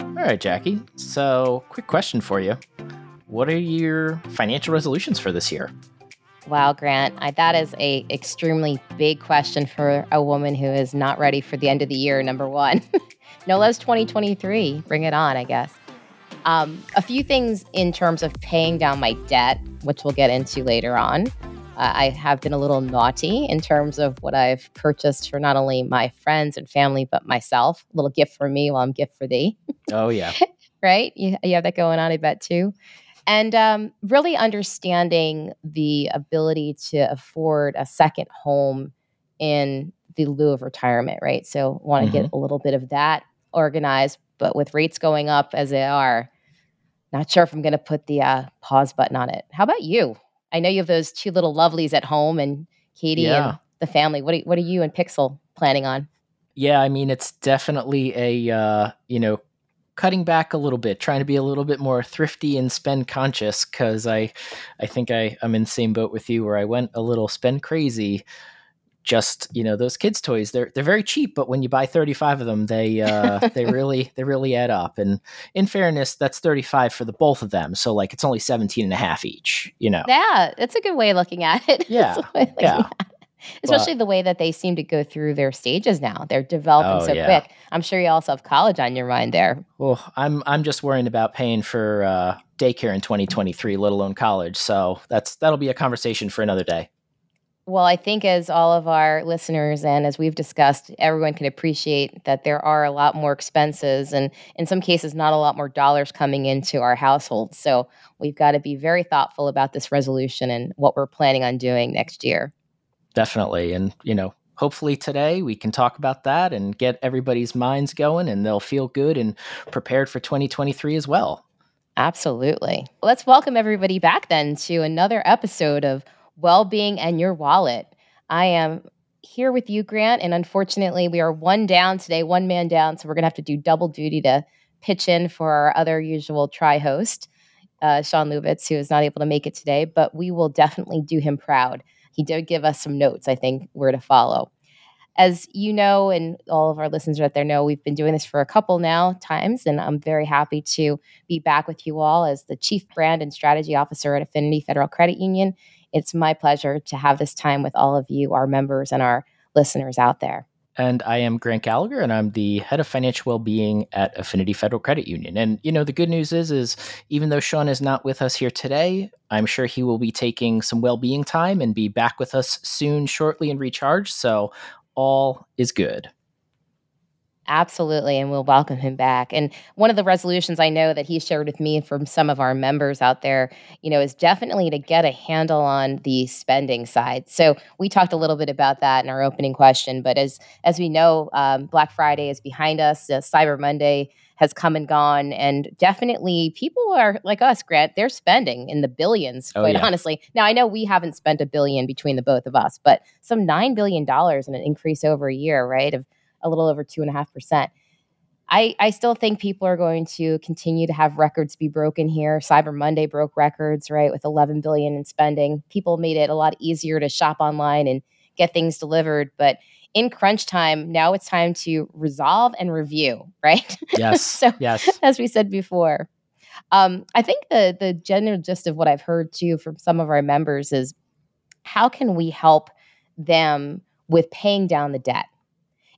All right, Jacqui. So, quick question for you. What are your financial resolutions for this year? Wow, Grant, I, that is a extremely big question for a woman who is not ready for the end of the year. Number one, no less 2023. Bring it on, I guess. Um, a few things in terms of paying down my debt, which we'll get into later on. Uh, I have been a little naughty in terms of what I've purchased for not only my friends and family, but myself. A little gift for me while I'm gift for thee. Oh, yeah. right? You, you have that going on, I bet, too. And um, really understanding the ability to afford a second home in the lieu of retirement, right? So, want to mm-hmm. get a little bit of that organized. But with rates going up as they are, not sure if I'm going to put the uh, pause button on it. How about you? I know you have those two little lovelies at home and Katie yeah. and the family. What are, what are you and Pixel planning on? Yeah, I mean, it's definitely a, uh, you know, cutting back a little bit, trying to be a little bit more thrifty and spend conscious because I, I think I, I'm in the same boat with you where I went a little spend crazy just you know those kids toys they're they're very cheap but when you buy 35 of them they uh they really they really add up. And in fairness that's 35 for the both of them so like it's only 17 and a half each you know. Yeah that's a good way of looking at it. Yeah yeah. especially but, the way that they seem to go through their stages now. They're developing oh, so yeah. quick. I'm sure you also have college on your mind there. Well i'm i'm just worrying about paying for uh daycare in 2023 let alone college so that's that'll be a conversation for another day well, I think as all of our listeners and as we've discussed, everyone can appreciate that there are a lot more expenses and in some cases, not a lot more dollars coming into our household. So we've got to be very thoughtful about this resolution and what we're planning on doing next year. Definitely. And, you know, hopefully today we can talk about that and get everybody's minds going and they'll feel good and prepared for 2023 as well. Absolutely. Let's welcome everybody back then to another episode of well being, and your wallet. I am here with you, Grant, and unfortunately, we are one down today, one man down. So we're going to have to do double duty to pitch in for our other usual tri host, uh, Sean Lubitz, who is not able to make it today, but we will definitely do him proud. He did give us some notes, I think, where to follow. As you know, and all of our listeners out there know, we've been doing this for a couple now times, and I'm very happy to be back with you all as the Chief Brand and Strategy Officer at Affinity Federal Credit Union it's my pleasure to have this time with all of you, our members and our listeners out there. And I am Grant Gallagher, and I'm the head of financial well-being at Affinity Federal Credit Union. And you know, the good news is, is even though Sean is not with us here today, I'm sure he will be taking some well-being time and be back with us soon, shortly, and recharge. So all is good. Absolutely, and we'll welcome him back. And one of the resolutions I know that he shared with me from some of our members out there, you know, is definitely to get a handle on the spending side. So we talked a little bit about that in our opening question. But as as we know, um, Black Friday is behind us. Uh, Cyber Monday has come and gone, and definitely people are like us, Grant. They're spending in the billions, oh, quite yeah. honestly. Now I know we haven't spent a billion between the both of us, but some nine billion dollars in an increase over a year, right? Of a little over two and a half percent. I, I still think people are going to continue to have records be broken here. Cyber Monday broke records, right, with 11 billion in spending. People made it a lot easier to shop online and get things delivered, but in crunch time, now it's time to resolve and review, right? Yes. so, yes. as we said before, um, I think the the general gist of what I've heard too from some of our members is how can we help them with paying down the debt?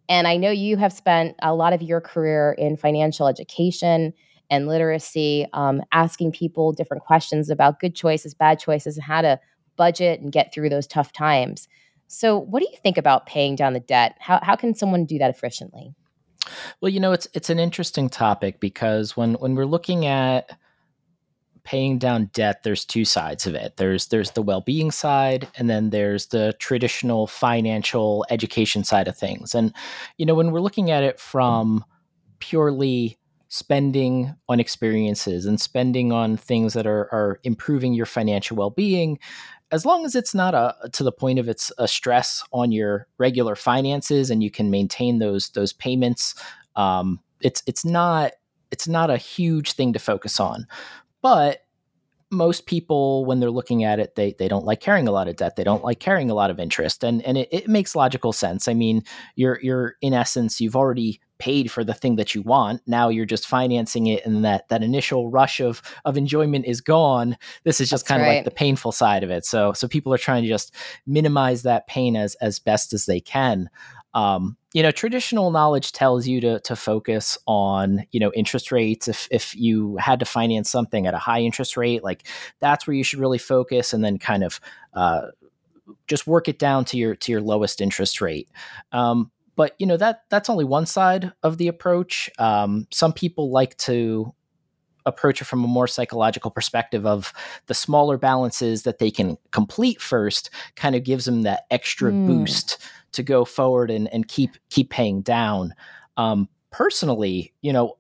And I know you have spent a lot of your career in financial education and literacy, um, asking people different questions about good choices, bad choices, and how to budget and get through those tough times. So, what do you think about paying down the debt? How, how can someone do that efficiently? Well, you know, it's it's an interesting topic because when when we're looking at paying down debt there's two sides of it. There's there's the well-being side and then there's the traditional financial education side of things. And you know when we're looking at it from purely spending on experiences and spending on things that are are improving your financial well-being as long as it's not a to the point of it's a stress on your regular finances and you can maintain those those payments um, it's it's not it's not a huge thing to focus on but most people when they're looking at it they they don't like carrying a lot of debt they don't like carrying a lot of interest and and it, it, makes logical sense i mean you're you're in essence you've already paid for the thing that you want. Now you're just financing it, and that that initial rush of of enjoyment is gone. This is just kind of right. like the painful side of it. So so people are trying to just minimize that pain as as best as they can. Um, you know, traditional knowledge tells you to to focus on you know interest rates. If if you had to finance something at a high interest rate, like that's where you should really focus, and then kind of uh, just work it down to your to your lowest interest rate. Um, but you know that that's only one side of the approach. Um, some people like to approach it from a more psychological perspective of the smaller balances that they can complete first kind of gives them that extra Mm. boost to go forward and, and keep keep paying down um, personally you know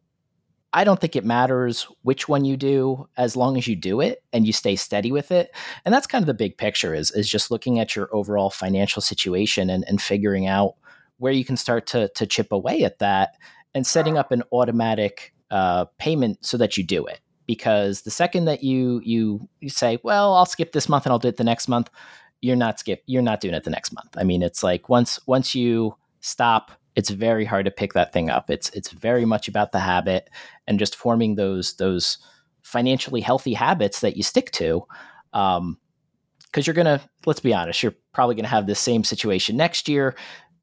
i don't think it matters which one you do as long as you do it and you stay steady with it and that's kind of the big picture is is just looking at your overall financial situation and, and figuring out where you can start to to chip away at that and setting up an automatic uh, payment so that you do it. Because the second that you you you say well i'll skip this month and i'll do it the next month you're not skip you're not doing it the next month. I mean it's like once once you stop it's very hard to pick that thing up. It's it's very much about the habit and just forming those those financially healthy habits that you stick to um because you're gonna let's be honest you're probably gonna have the same situation next year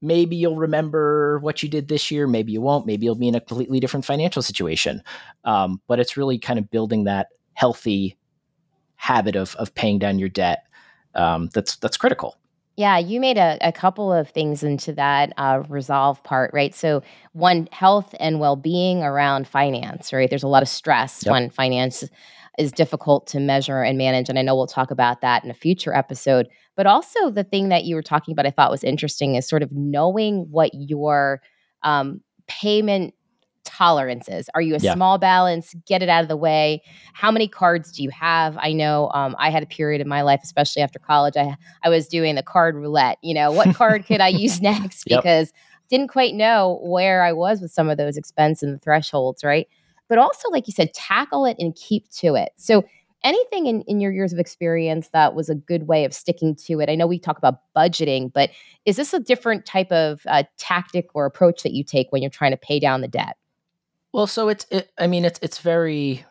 maybe you'll remember what you did this year maybe you won't maybe you'll be in a completely different financial situation um, but it's really kind of building that healthy habit of of paying down your debt um, that's that's critical Yeah, you made a, a couple of things into that uh, resolve part, right? So, one, health and well being around finance, right? There's a lot of stress Yep. when finance is difficult to measure and manage. And I know we'll talk about that in a future episode. But also, the thing that you were talking about I thought was interesting is sort of knowing what your um, payment tolerance is. Are you a Yeah. small balance? Get it out of the way. How many cards do you have? I know um, I had a period in my life, especially after college. I I was doing the card roulette. You know, what card could I use next? Yep. Because didn't quite know where I was with some of those expense and the thresholds, right? But also, like you said, tackle it and keep to it. So anything in, in your years of experience that was a good way of sticking to it? I know we talk about budgeting, but is this a different type of uh, tactic or approach that you take when you're trying to pay down the debt? Well, so it's it, I mean it's it's very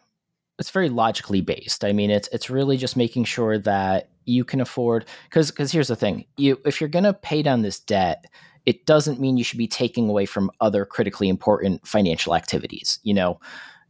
it's very logically based. I mean it's it's really just making sure that you can afford cuz cuz here's the thing. You if you're going to pay down this debt, it doesn't mean you should be taking away from other critically important financial activities, you know.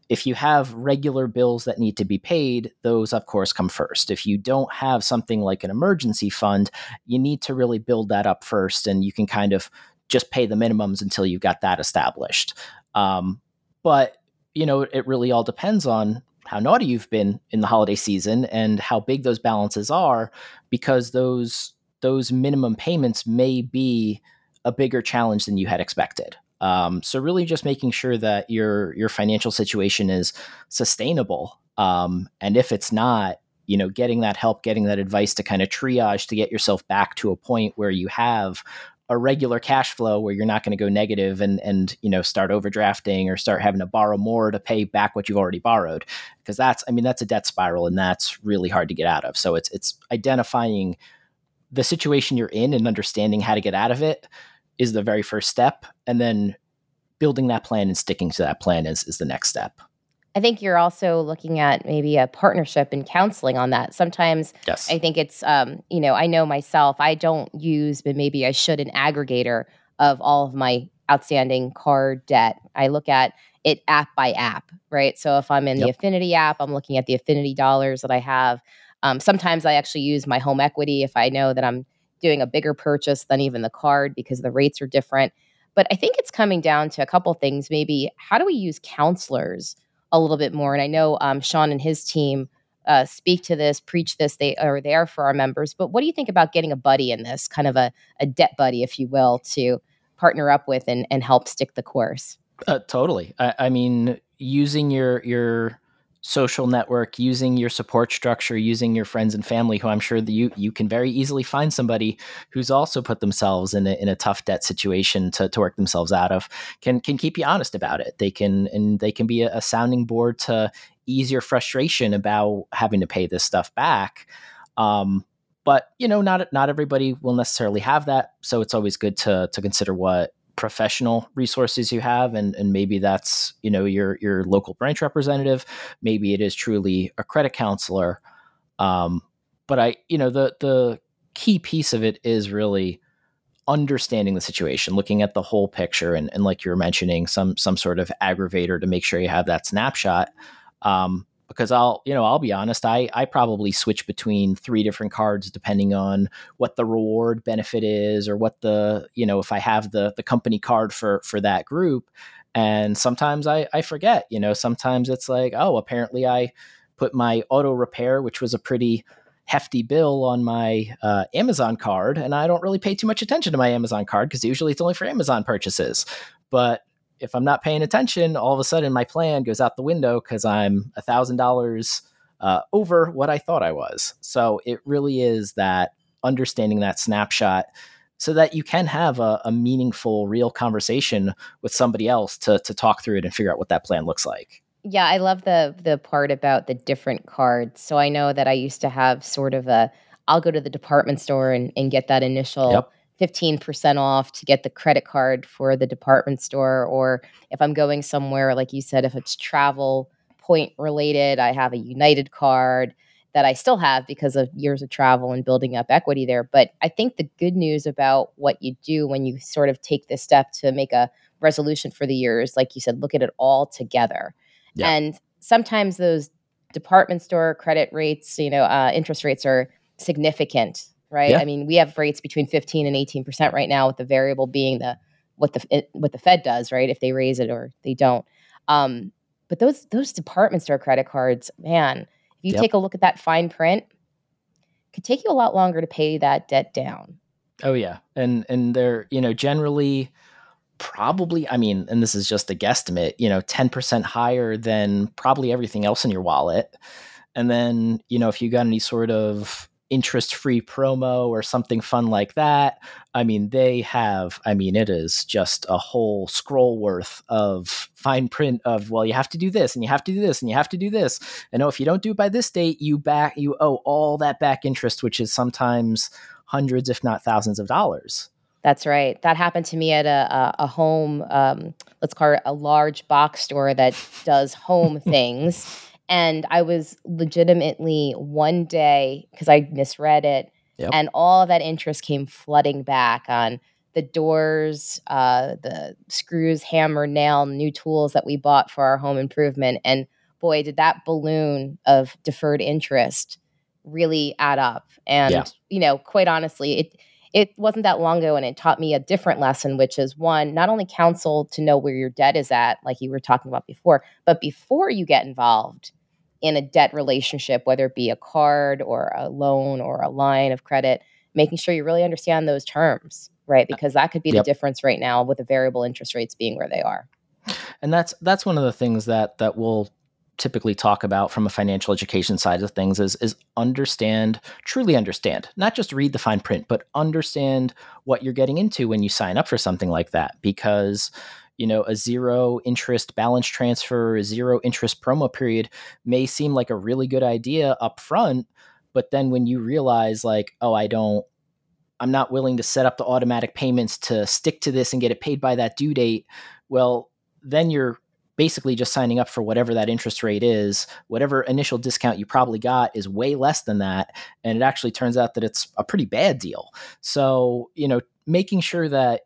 If you have regular bills that need to be paid, those of course come first. If you don't have something like an emergency fund, you need to really build that up first and you can kind of just pay the minimums until you've got that established. Um, but you know it really all depends on how naughty you've been in the holiday season and how big those balances are because those those minimum payments may be a bigger challenge than you had expected. Um, so really just making sure that your your financial situation is sustainable. Um, and if it's not you know getting that help getting that advice to kind of triage to get yourself back to a point where you have a regular cash flow where you're not going to go negative and and you know start overdrafting or start having to borrow more to pay back what you've already borrowed. Because that's i mean that's a debt spiral and that's really hard to get out of. So it's it's identifying the situation you're in and understanding how to get out of it is the very first step and then building that plan and sticking to that plan is is the next step I think you're also looking at maybe a partnership and counseling on that. Sometimes yes I think it's, um, you know, I know myself, I don't use, but maybe I should, an aggregator of all of my outstanding card debt. I look at it app by app, right? So if I'm in the Affinity app, I'm looking at the Affinity dollars that I have. Um, sometimes I actually use my home equity if I know that I'm doing a bigger purchase than even the card because the rates are different. But I think it's coming down to a couple things. Maybe how do we use counselors a little bit more? And I know um, Sean and his team uh, speak to this, preach this. They are there for our members. But what do you think about getting a buddy in this, kind of a, a debt buddy, if you will, to partner up with and, and help stick the course? Uh, totally. I, I mean, using your your social network, using your support structure, using your friends and family, who I'm sure that you you can very easily find somebody who's also put themselves in a, in a tough debt situation to, to work themselves out of, can can keep you honest about it. They can and they can be a, a sounding board to ease your frustration about having to pay this stuff back. Um, but you know, not not everybody will necessarily have that, so it's always good to to consider what professional resources you have and and maybe that's you know your your local branch representative. Maybe it is truly a credit counselor. Um, but i you know the the key piece of it is really understanding the situation looking at the whole picture and, and like you were mentioning some some sort of aggravator to make sure you have that snapshot. Um, because I'll, you know, I'll be honest, I I probably switch between three different cards depending on what the reward benefit is or what the, you know, if I have the the company card for for that group. And sometimes I I forget, you know, sometimes it's like, oh, apparently I put my auto repair, which was a pretty hefty bill on my uh, Amazon card, and I don't really pay too much attention to my Amazon card because usually it's only for Amazon purchases. But if I'm not paying attention, all of a sudden my plan goes out the window because I'm a thousand dollars uh, over what I thought I was. So it really is that understanding that snapshot so that you can have a, a, meaningful, real conversation with somebody else to to talk through it and figure out what that plan looks like. Yeah, I love the the part about the different cards. So I know that I used to have sort of a I'll go to the department store and, and get that initial yep 15% off to get the credit card for the department store. Or if I'm going somewhere, like you said, if it's travel point related, I have a United card that I still have because of years of travel and building up equity there. But I think the good news about what you do when you sort of take this step to make a resolution for the year is, like you said, look at it all together. Yeah. And sometimes those department store credit rates, you know, uh, interest rates are significant right? Yeah. I mean, we have rates between 15 and 18% right now with the variable being the what the it, what the Fed does, right? If they raise it or they don't. Um, but those those department store credit cards, man, if you yep. take a look at that fine print, could take you a lot longer to pay that debt down. Oh yeah. And and they're, you know, generally probably I mean, and this is just a guesstimate, you know, 10% higher than probably everything else in your wallet. And then, you know, if you got any sort of interest free promo or something fun like that. I mean, they have, I mean, it is just a whole scroll worth of fine print of, well, you have to do this and you have to do this and you have to do this. And oh, if you don't do it by this date, you back, you owe all that back interest, which is sometimes hundreds, if not thousands of dollars. That's right. That happened to me at a, a, a home, um, let's call it a large box store that does home things. And I was legitimately one day, because I misread it, yep. and all that interest came flooding back on the doors, uh, the screws, hammer, nail, new tools that we bought for our home improvement. And boy, did that balloon of deferred interest really add up. And, yeah. you know, quite honestly, it, it wasn't that long ago and it taught me a different lesson which is one not only counsel to know where your debt is at like you were talking about before but before you get involved in a debt relationship, whether it be a card or a loan or a line of credit, making sure you really understand those terms, right? Because that could be yep. the difference right now with the variable interest rates being where they are. And that's that's one of the things that that we'll typically talk about from a financial education side of things is is understand truly understand not just read the fine print but understand what you're getting into when you sign up for something like that because you know, a zero interest balance transfer, a zero interest promo period may seem like a really good idea up front, but then when you realize like, oh, I don't I'm not willing to set up the automatic payments to stick to this and get it paid by that due date, well, then you're basically just signing up for whatever that interest rate is. Whatever initial discount you probably got is way less than that. And it actually turns out that it's a pretty bad deal. So, you know, making sure that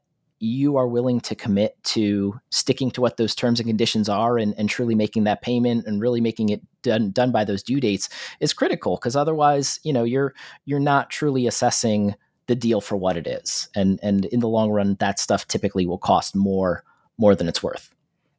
you are willing to commit to sticking to what those terms and conditions are and, and truly making that payment and really making it done done by those due dates is critical because otherwise you know you're you're not truly assessing the deal for what it is. And and in the long run that stuff typically will cost more more than it's worth.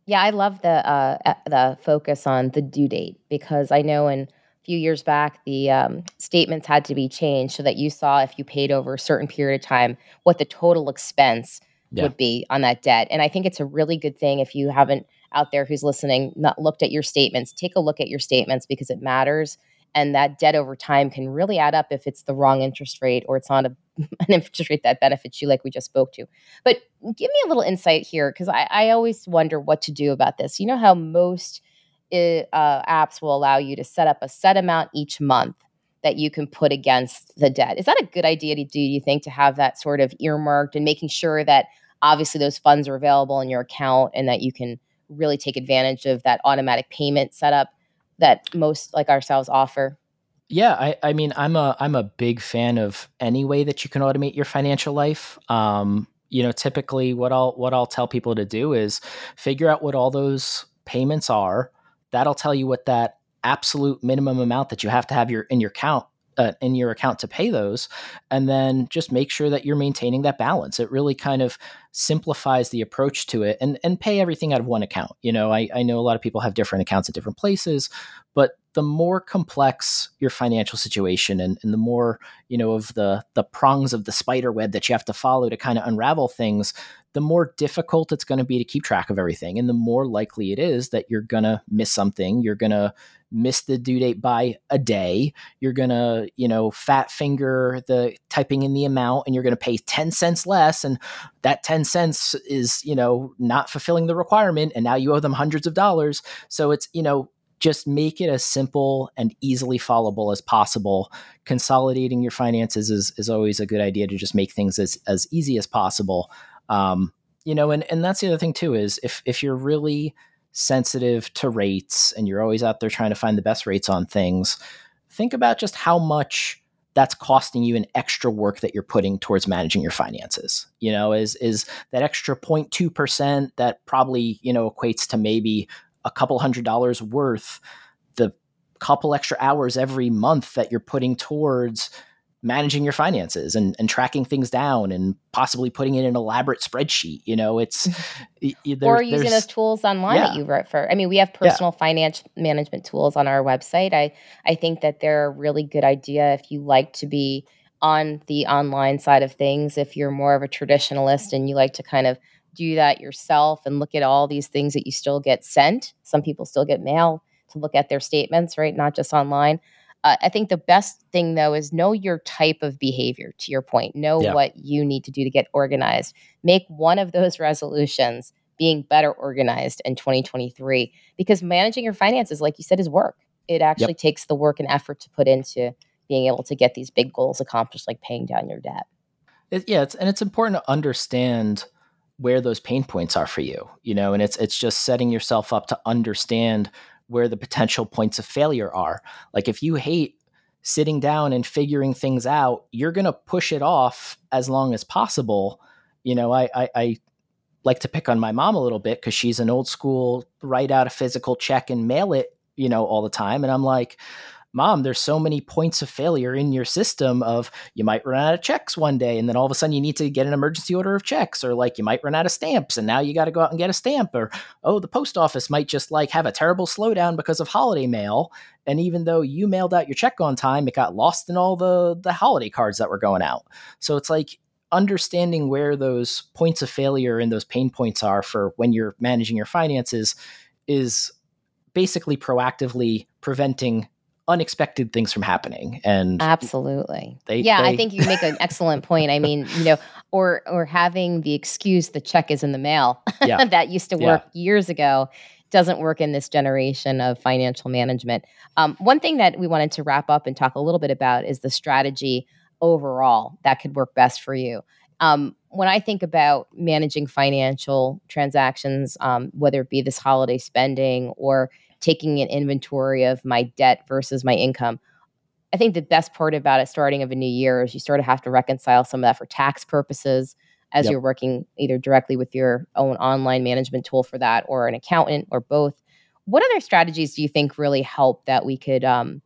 Yeah i love the uh, the focus on the due date because i know in a few years back, the um, statements had to be changed so that you saw if you paid over a certain period of time what the total expense yeah. would be on that debt. And I think it's a really good thing if you haven't out there who's listening not looked at your statements, take a look at your statements because it matters. And that debt over time can really add up if it's the wrong interest rate or it's not a, an interest rate that benefits you, like we just spoke to. But give me a little insight here because I, I always wonder what to do about this. You know how most uh, apps will allow you to set up a set amount each month that you can put against the debt. Is that a good idea to do, you think, to have that sort of earmarked and making sure that obviously those funds are available in your account and that you can really take advantage of that automatic payment setup that most like ourselves offer. Yeah, I, I mean, I'm a I'm a big fan of any way that you can automate your financial life. Um, you know, typically what I'll what I'll tell people to do is figure out what all those payments are. That'll tell you what that absolute minimum amount that you have to have your in your account uh, in your account to pay those and then just make sure that you're maintaining that balance. It really kind of simplifies the approach to it and and pay everything out of one account. You know i, I know a lot of people have different accounts at different places but the more complex your financial situation and, and the more you know of the the prongs of the spider web that you have to follow to kind of unravel things the more difficult it's going to be to keep track of everything. And the more likely it is that you're going to miss something you're going to miss the due date by a day you're going to you know fat finger the typing in the amount and you're going to pay 10 cents less and that 10 cents is you know not fulfilling the requirement and now you owe them hundreds of dollars. So it's you know just make it as simple and easily followable as possible. Consolidating your finances is, is always a good idea to just make things as, as easy as possible. Um, you know, and, and that's the other thing too, is if, if you're really sensitive to rates and you're always out there trying to find the best rates on things, think about just how much that's costing you an extra work that you're putting towards managing your finances. You know, is is that extra 0.2% that probably, you know, equates to maybe a couple hundred dollars worth the couple extra hours every month that you're putting towards managing your finances and, and tracking things down and possibly putting in an elaborate spreadsheet you know it's there, or using those tools online yeah. that you refer i mean we have personal yeah. finance management tools on our website i i think that they're a really good idea if you like to be on the online side of things if you're more of a traditionalist and you like to kind of do that yourself and look at all these things that you still get sent. Some people still get mail to look at their statements, right? Not just online. Uh, I think the best thing though is know your type of behavior, to your point. Know yeah. what you need to do to get organized. Make one of those resolutions being better organized in 2023 because managing your finances, like you said, is work. It actually yep. takes the work and effort to put into being able to get these big goals accomplished, like paying down your debt. It, yeah, it's, and it's important to understand where those pain points are for you you know and it's it's just setting yourself up to understand where the potential points of failure are. Like if you hate sitting down and figuring things out you're going to push it off as long as possible. You know I, I, I like to pick on my mom a little bit because she's an old school write out a physical check and mail it you know all the time. And i'm like mom there's so many points of failure in your system of you might run out of checks one day and then all of a sudden you need to get an emergency order of checks or like you might run out of stamps and now you got to go out and get a stamp or oh the post office might just like have a terrible slowdown because of holiday mail and even though you mailed out your check on time it got lost in all the the holiday cards that were going out. So it's like understanding where those points of failure and those pain points are for when you're managing your finances is basically proactively preventing unexpected things from happening and absolutely they, yeah they, i think you make an excellent point i mean you know or or having the excuse the check is in the mail yeah. that used to work yeah. years ago doesn't work in this generation of financial management um, one thing that we wanted to wrap up and talk a little bit about is the strategy overall that could work best for you um, when I think about managing financial transactions, um, whether it be this holiday spending or taking an inventory of my debt versus my income. I think the best part about it starting of a new year is you sort of have to reconcile some of that for tax purposes as yep. you're working either directly with your own online management tool for that or an accountant or both. What other strategies do you think really help that we could um,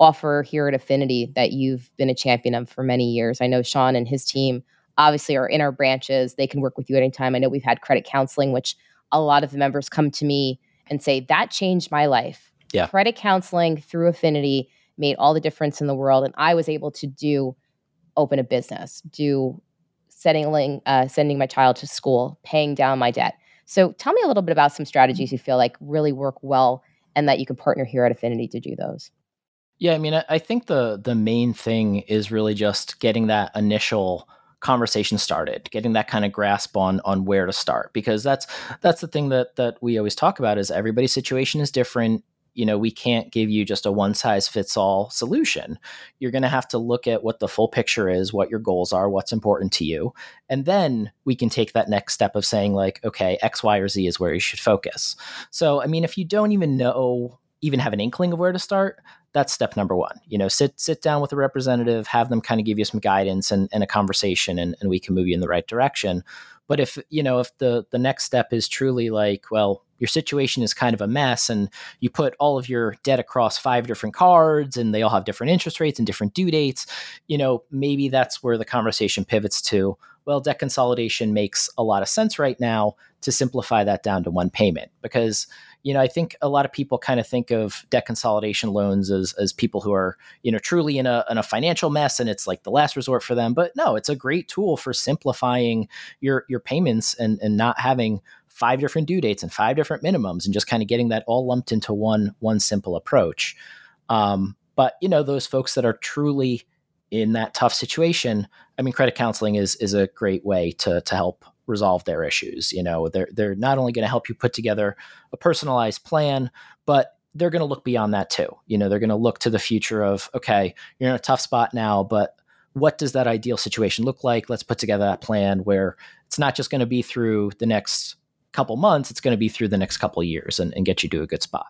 offer here at Affinity that you've been a champion of for many years? I know Sean and his team obviously are in our branches. They can work with you anytime. I know we've had credit counseling, which a lot of the members come to me and say, that changed my life. Yeah. Credit counseling through Affinity made all the difference in the world. And I was able to do open a business, do sending, uh, sending my child to school, paying down my debt. So tell me a little bit about some strategies you feel like really work well and that you can partner here at Affinity to do those. Yeah, I mean, I think the the main thing is really just getting that initial conversation started getting that kind of grasp on on where to start because that's that's the thing that that we always talk about is everybody's situation is different you know, we can't give you just a one size fits all solution. You're going to have to look at what the full picture is, what your goals are, what's important to you. And then we can take that next step of saying, like, okay, X, Y, or Z is where you should focus. So, I mean, if you don't even know, even have an inkling of where to start, that's step number one. You know, sit sit down with a representative, have them kind of give you some guidance and, and a conversation, and, and we can move you in the right direction. But if you know, if the the next step is truly like, well, your situation is kind of a mess and you put all of your debt across five different cards and they all have different interest rates and different due dates, you know, maybe that's where the conversation pivots to, well, debt consolidation makes a lot of sense right now to simplify that down to one payment because you know, I think a lot of people kind of think of debt consolidation loans as as people who are, you know, truly in a in a financial mess and it's like the last resort for them. But no, it's a great tool for simplifying your your payments and and not having five different due dates and five different minimums and just kind of getting that all lumped into one one simple approach. Um, but you know, those folks that are truly in that tough situation, I mean, credit counseling is is a great way to to help resolve their issues. You know, they're they're not only going to help you put together a personalized plan, but they're going to look beyond that too. You know, they're going to look to the future of okay, you're in a tough spot now, but what does that ideal situation look like? Let's put together that plan where it's not just going to be through the next couple months, it's going to be through the next couple years and, and get you to a good spot.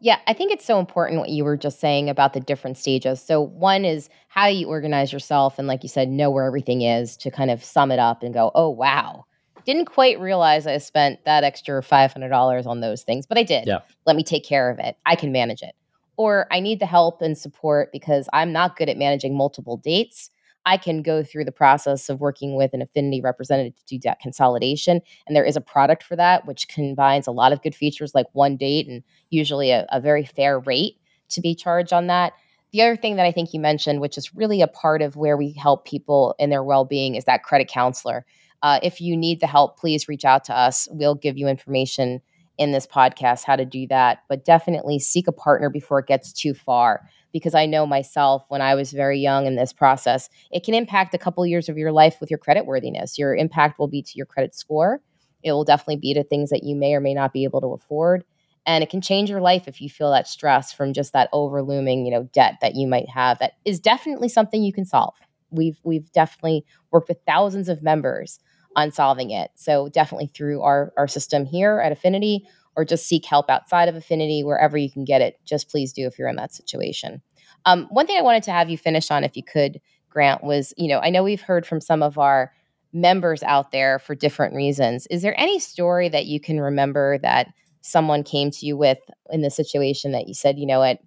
Yeah, I think it's so important what you were just saying about the different stages. So, one is how you organize yourself and, like you said, know where everything is to kind of sum it up and go, oh, wow. Didn't quite realize I spent that extra $500 on those things, but I did. Yeah. Let me take care of it. I can manage it. Or I need the help and support because I'm not good at managing multiple dates. I can go through the process of working with an affinity representative to do debt consolidation. And there is a product for that, which combines a lot of good features like one date and usually a, a very fair rate to be charged on that. The other thing that I think you mentioned, which is really a part of where we help people in their well being, is that credit counselor. Uh, if you need the help, please reach out to us. We'll give you information in this podcast how to do that. But definitely seek a partner before it gets too far because I know myself when I was very young in this process, it can impact a couple years of your life with your credit worthiness. Your impact will be to your credit score. It will definitely be to things that you may or may not be able to afford. And it can change your life if you feel that stress from just that overlooming, you know, debt that you might have. That is definitely something you can solve. We've we've definitely worked with thousands of members on solving it. So definitely through our our system here at Affinity or just seek help outside of Affinity wherever you can get it. Just please do if you're in that situation. Um, one thing I wanted to have you finish on, if you could, Grant, was you know, I know we've heard from some of our members out there for different reasons. Is there any story that you can remember that someone came to you with in the situation that you said, you know what,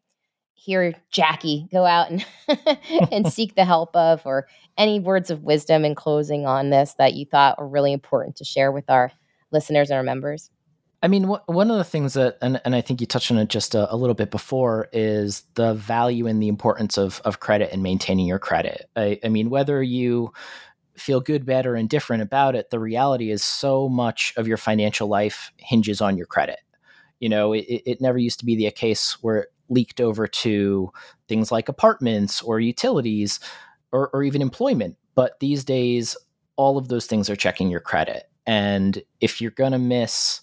here, Jacqui, go out and and seek the help of, or any words of wisdom in closing on this that you thought were really important to share with our listeners and our members? I mean, wh- one of the things that, and, and I think you touched on it just a, a, little bit before, is the value and the importance of, of credit and maintaining your credit. I, I mean, whether you feel good, bad, or indifferent about it, the reality is so much of your financial life hinges on your credit. You know, it, it never used to be the case where it leaked over to things like apartments or utilities or, or even employment. But these days, all of those things are checking your credit. And if you're going to miss,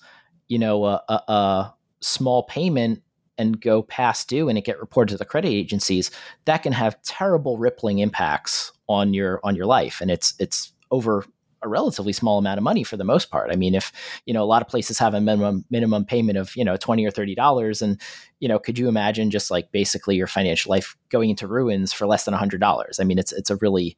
you know a, a, a small payment and go past due and it get reported to the credit agencies that can have terrible rippling impacts on your on your life and it's it's over a relatively small amount of money for the most part. I mean, if you know a lot of places have a minimum minimum payment of you know twenty or thirty dollars, and you know, could you imagine just like basically your financial life going into ruins for less than hundred dollars? I mean, it's it's a really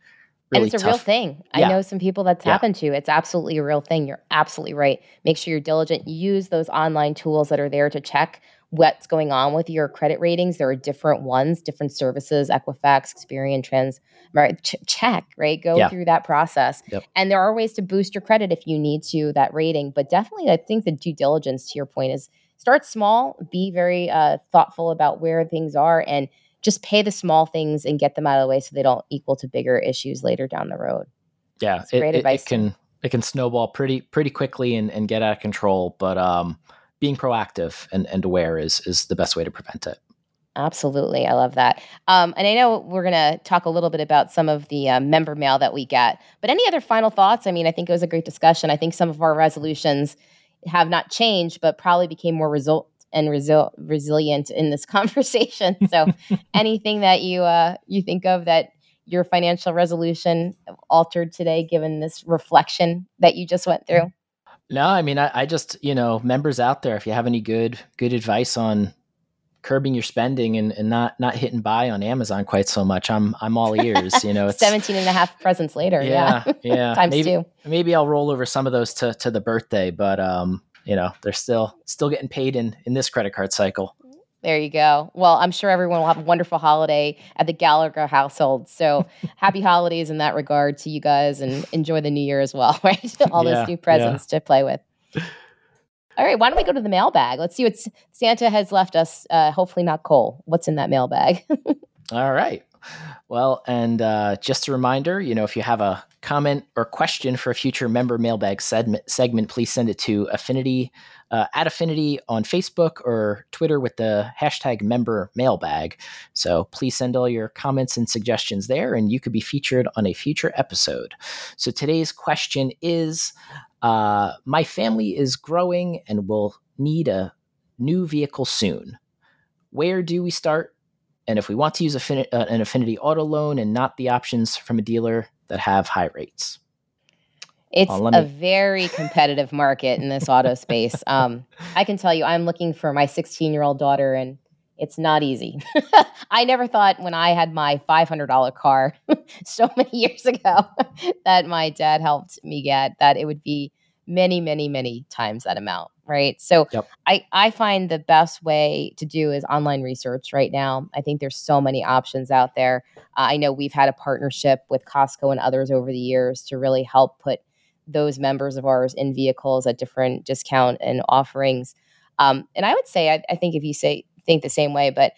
Really and it's a real thing. Yeah. I know some people that's yeah. happened to. It's absolutely a real thing. You're absolutely right. Make sure you're diligent. Use those online tools that are there to check what's going on with your credit ratings. There are different ones, different services, Equifax, Experian, Trans, right? Ch- check, right? Go yeah. through that process. Yep. And there are ways to boost your credit if you need to, that rating. But definitely, I think the due diligence, to your point, is start small, be very uh, thoughtful about where things are, and just pay the small things and get them out of the way so they don't equal to bigger issues later down the road. Yeah, it, it, it, can it can snowball pretty pretty quickly and, and get out of control. But um, being proactive and, and aware is is the best way to prevent it. Absolutely, I love that. Um, and I know we're going to talk a little bit about some of the uh, member mail that we get. But any other final thoughts? I mean, I think it was a great discussion. I think some of our resolutions have not changed, but probably became more result and resil- resilient in this conversation. So, anything that you uh, you think of that your financial resolution altered today, given this reflection that you just went through? No, I mean, I, I just you know, members out there, if you have any good good advice on curbing your spending and, and not not hitting buy on Amazon quite so much. I'm I'm all ears. You know, it's 17 and a half presents later. Yeah, yeah, yeah. times maybe, two. Maybe I'll roll over some of those to to the birthday, but um, you know, they're still still getting paid in in this credit card cycle. There you go. Well, I'm sure everyone will have a wonderful holiday at the Gallagher household. So happy holidays in that regard to you guys and enjoy the new year as well, right? All yeah, those new presents yeah. to play with. All right, why don't we go to the mailbag? Let's see what Santa has left us. Uh, hopefully, not coal. What's in that mailbag? All right. Well, and uh, just a reminder, you know, if you have a comment or question for a future member mailbag segment, segment please send it to Affinity uh, at Affinity on Facebook or Twitter with the hashtag member mailbag. So please send all your comments and suggestions there, and you could be featured on a future episode. So today's question is uh, my family is growing and will need a new vehicle soon. Where do we start? And if we want to use uh, an Affinity auto loan and not the options from a dealer that have high rates. It's oh, a very competitive market in this auto space. Um, I can tell you, I'm looking for my 16 year old daughter, and it's not easy. I never thought when I had my $500 car so many years ago that my dad helped me get that it would be many, many, many times that amount, right? So yep. I, I find the best way to do is online research right now. I think there's so many options out there. Uh, I know we've had a partnership with Costco and others over the years to really help put those members of ours in vehicles at different discount and offerings. Um, and I would say, I, I think if you say think the same way, but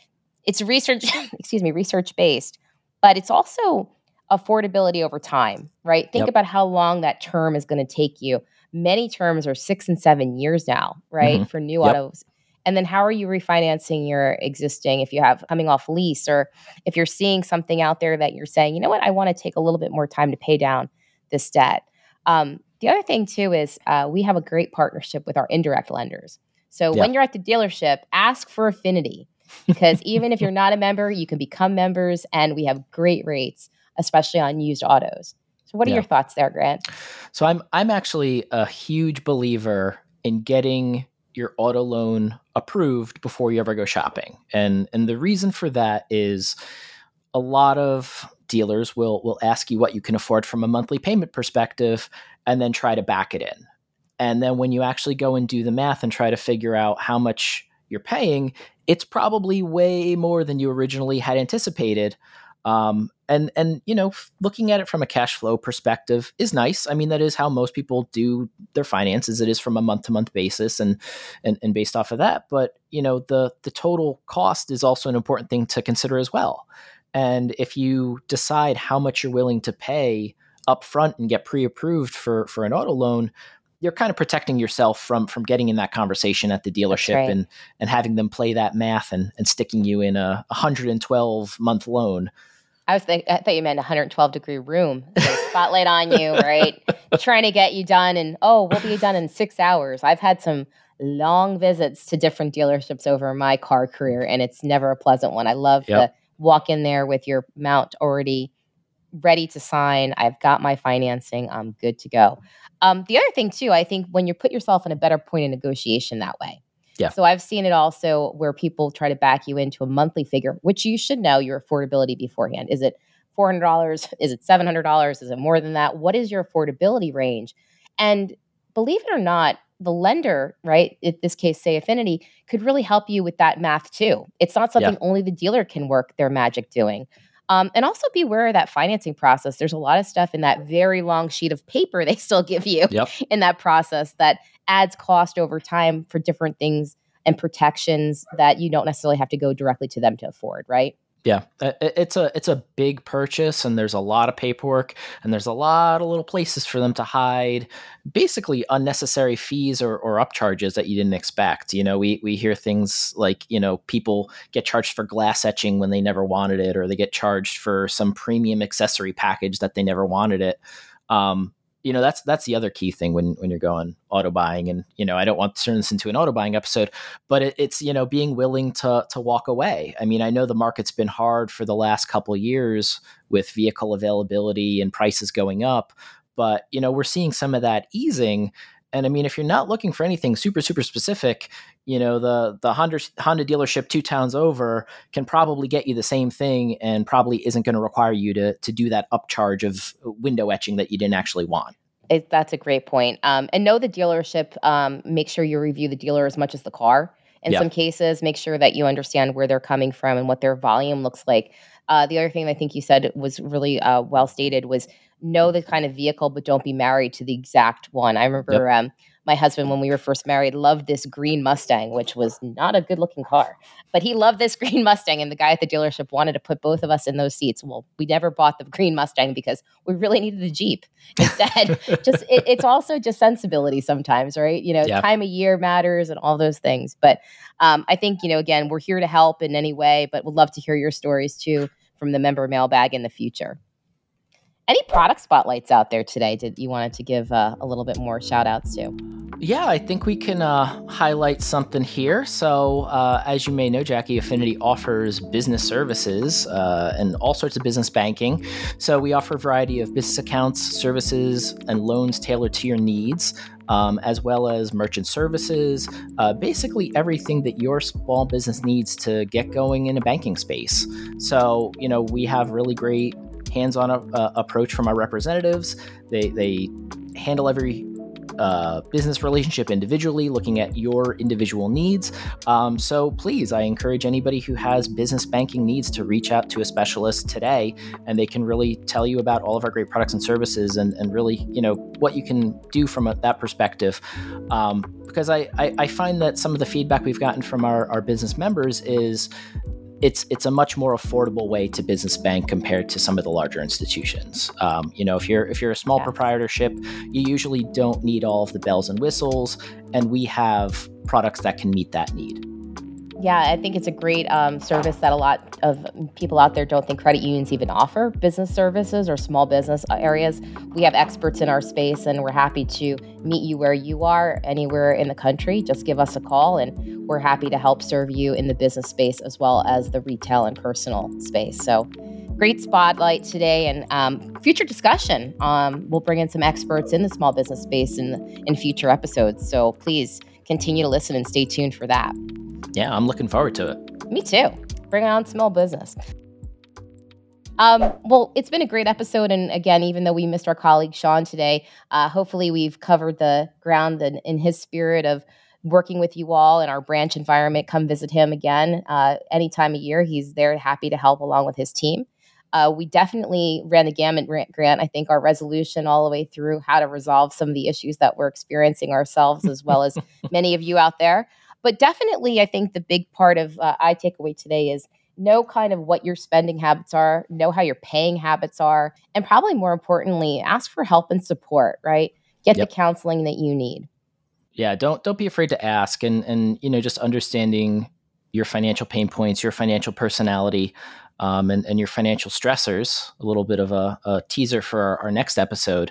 it's research, excuse me, research based, but it's also affordability over time, right? Think yep. about how long that term is going to take you. Many terms are six and seven years now, right? Mm-hmm. For new yep. autos. And then how are you refinancing your existing if you have coming off lease or if you're seeing something out there that you're saying, you know what, I want to take a little bit more time to pay down this debt. Um, the other thing too is uh, we have a great partnership with our indirect lenders. So when you're at the dealership, ask for affinity because even if you're not a member, you can become members and we have great rates, especially on used autos. So what are yeah. your thoughts there, Grant? So I'm I'm actually a huge believer in getting your auto loan approved before you ever go shopping. And and the reason for that is a lot of dealers will will ask you what you can afford from a monthly payment perspective and then try to back it in. And then when you actually go and do the math and try to figure out how much you're paying, it's probably way more than you originally had anticipated. Um, and and you know, looking at it from a cash flow perspective is nice. I mean, that is how most people do their finances. It is from a month to month basis, and, and and based off of that. But you know, the the total cost is also an important thing to consider as well. And if you decide how much you're willing to pay up front and get pre-approved for for an auto loan, you're kind of protecting yourself from from getting in that conversation at the dealership right. and and having them play that math and and sticking you in a 112 month loan. I was th- I thought you meant 112 degree room. spotlight on you, right? Trying to get you done and oh, we'll be done in 6 hours. I've had some long visits to different dealerships over my car career and it's never a pleasant one. I love yep. to walk in there with your mount already ready to sign. I've got my financing. I'm good to go. Um, the other thing too, I think when you put yourself in a better point of negotiation that way. Yeah. So I've seen it also where people try to back you into a monthly figure, which you should know your affordability beforehand. Is it $400? Is it $700? Is it more than that? What is your affordability range? And believe it or not, the lender, right, in this case, say Affinity, could really help you with that math too. It's not something yeah. only the dealer can work their magic doing. Um, and also be aware of that financing process. There's a lot of stuff in that very long sheet of paper they still give you yep. in that process that adds cost over time for different things and protections that you don't necessarily have to go directly to them to afford, right? Yeah, it's a it's a big purchase, and there's a lot of paperwork, and there's a lot of little places for them to hide, basically unnecessary fees or, or upcharges that you didn't expect. You know, we we hear things like you know people get charged for glass etching when they never wanted it, or they get charged for some premium accessory package that they never wanted it. Um, you know that's that's the other key thing when when you're going auto buying and you know i don't want to turn this into an auto buying episode but it, it's you know being willing to to walk away. I mean i know the market's been hard for the last couple years with vehicle availability and prices going up but you know we're seeing some of that easing. And I mean, if you're not looking for anything super, super specific, you know, the the Honda Honda dealership two towns over can probably get you the same thing, and probably isn't going to require you to to do that upcharge of window etching that you didn't actually want. It, that's a great point. Um, and know the dealership. Um, make sure you review the dealer as much as the car. In yeah. some cases, make sure that you understand where they're coming from and what their volume looks like. Uh, the other thing I think you said was really uh, well stated was know the kind of vehicle, but don't be married to the exact one. I remember yep. um, my husband, when we were first married, loved this green Mustang, which was not a good looking car, but he loved this green Mustang. And the guy at the dealership wanted to put both of us in those seats. Well, we never bought the green Mustang because we really needed the Jeep instead. just it, it's also just sensibility sometimes, right? You know, yeah. time of year matters and all those things. But um, I think, you know, again, we're here to help in any way, but would love to hear your stories too from the member mailbag in the future. Any product spotlights out there today did you wanted to give uh, a little bit more shout outs to? Yeah, I think we can uh, highlight something here. So, uh, as you may know, Jacqui Affinity offers business services uh, and all sorts of business banking. So, we offer a variety of business accounts, services, and loans tailored to your needs. Um, as well as merchant services, uh, basically everything that your small business needs to get going in a banking space. So, you know, we have really great hands-on uh, approach from our representatives. They they handle every uh, business relationship individually, looking at your individual needs. Um, so please, I encourage anybody who has business banking needs to reach out to a specialist today, and they can really tell you about all of our great products and services, and, and really, you know, what you can do from a, that perspective. Um, because I, I, I find that some of the feedback we've gotten from our, our business members is it's it's a much more affordable way to business bank compared to some of the larger institutions. Um, you know, if you're if you're a small proprietorship, you usually don't need all of the bells and whistles, and we have products that can meet that need. Yeah, I think it's a great um, service that a lot of people out there don't think credit unions even offer business services or small business uh, areas. We have experts in our space, and we're happy to meet you where you are, anywhere in the country. Just give us a call, and we're happy to help serve you in the business space as well as the retail and personal space. So, great spotlight today and um, future discussion. Um, we'll bring in some experts in the small business space in in future episodes. So please continue to listen and stay tuned for that. Yeah, I'm looking forward to it. Me too. Bring on small business. Um, well, it's been a great episode. And again, even though we missed our colleague Sean today, uh, hopefully we've covered the ground in, in, his spirit of working with you all in our branch environment. Come visit him again uh, any time of year. He's there, happy to help along with his team. Uh, we definitely ran the gamut, Grant. I think our resolution all the way through how to resolve some of the issues that we're experiencing ourselves, as well as many of you out there. But definitely, I think the big part of uh, I take away today is know kind of what your spending habits are, know how your paying habits are, and probably more importantly, ask for help and support, right? Get yep. the counseling that you need. Yeah, don't don't be afraid to ask and and you know just understanding your financial pain points, your financial personality, um, and, and your financial stressors, a little bit of a, a teaser for our, our next episode,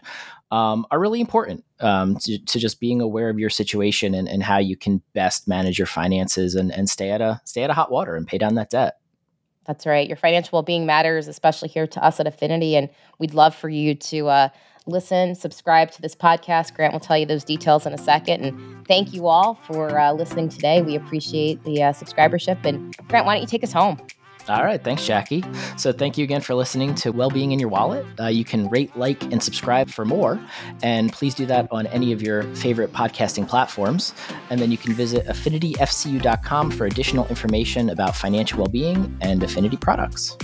um, are really important um, to, to, just being aware of your situation and, and how you can best manage your finances and, and stay at a stay at a hot water and pay down that debt. That's right. Your financial well-being matters, especially here to us at Affinity, and we'd love for you to uh, listen, subscribe to this podcast. Grant will tell you those details in a second. And thank you all for uh, listening today. We appreciate the uh, subscribership. And Grant, why don't you take us home? All right. Thanks, Jacqui. So, thank you again for listening to Wellbeing in Your Wallet. Uh, you can rate, like, and subscribe for more. And please do that on any of your favorite podcasting platforms. And then you can visit affinityfcu.com for additional information about financial well being and affinity products.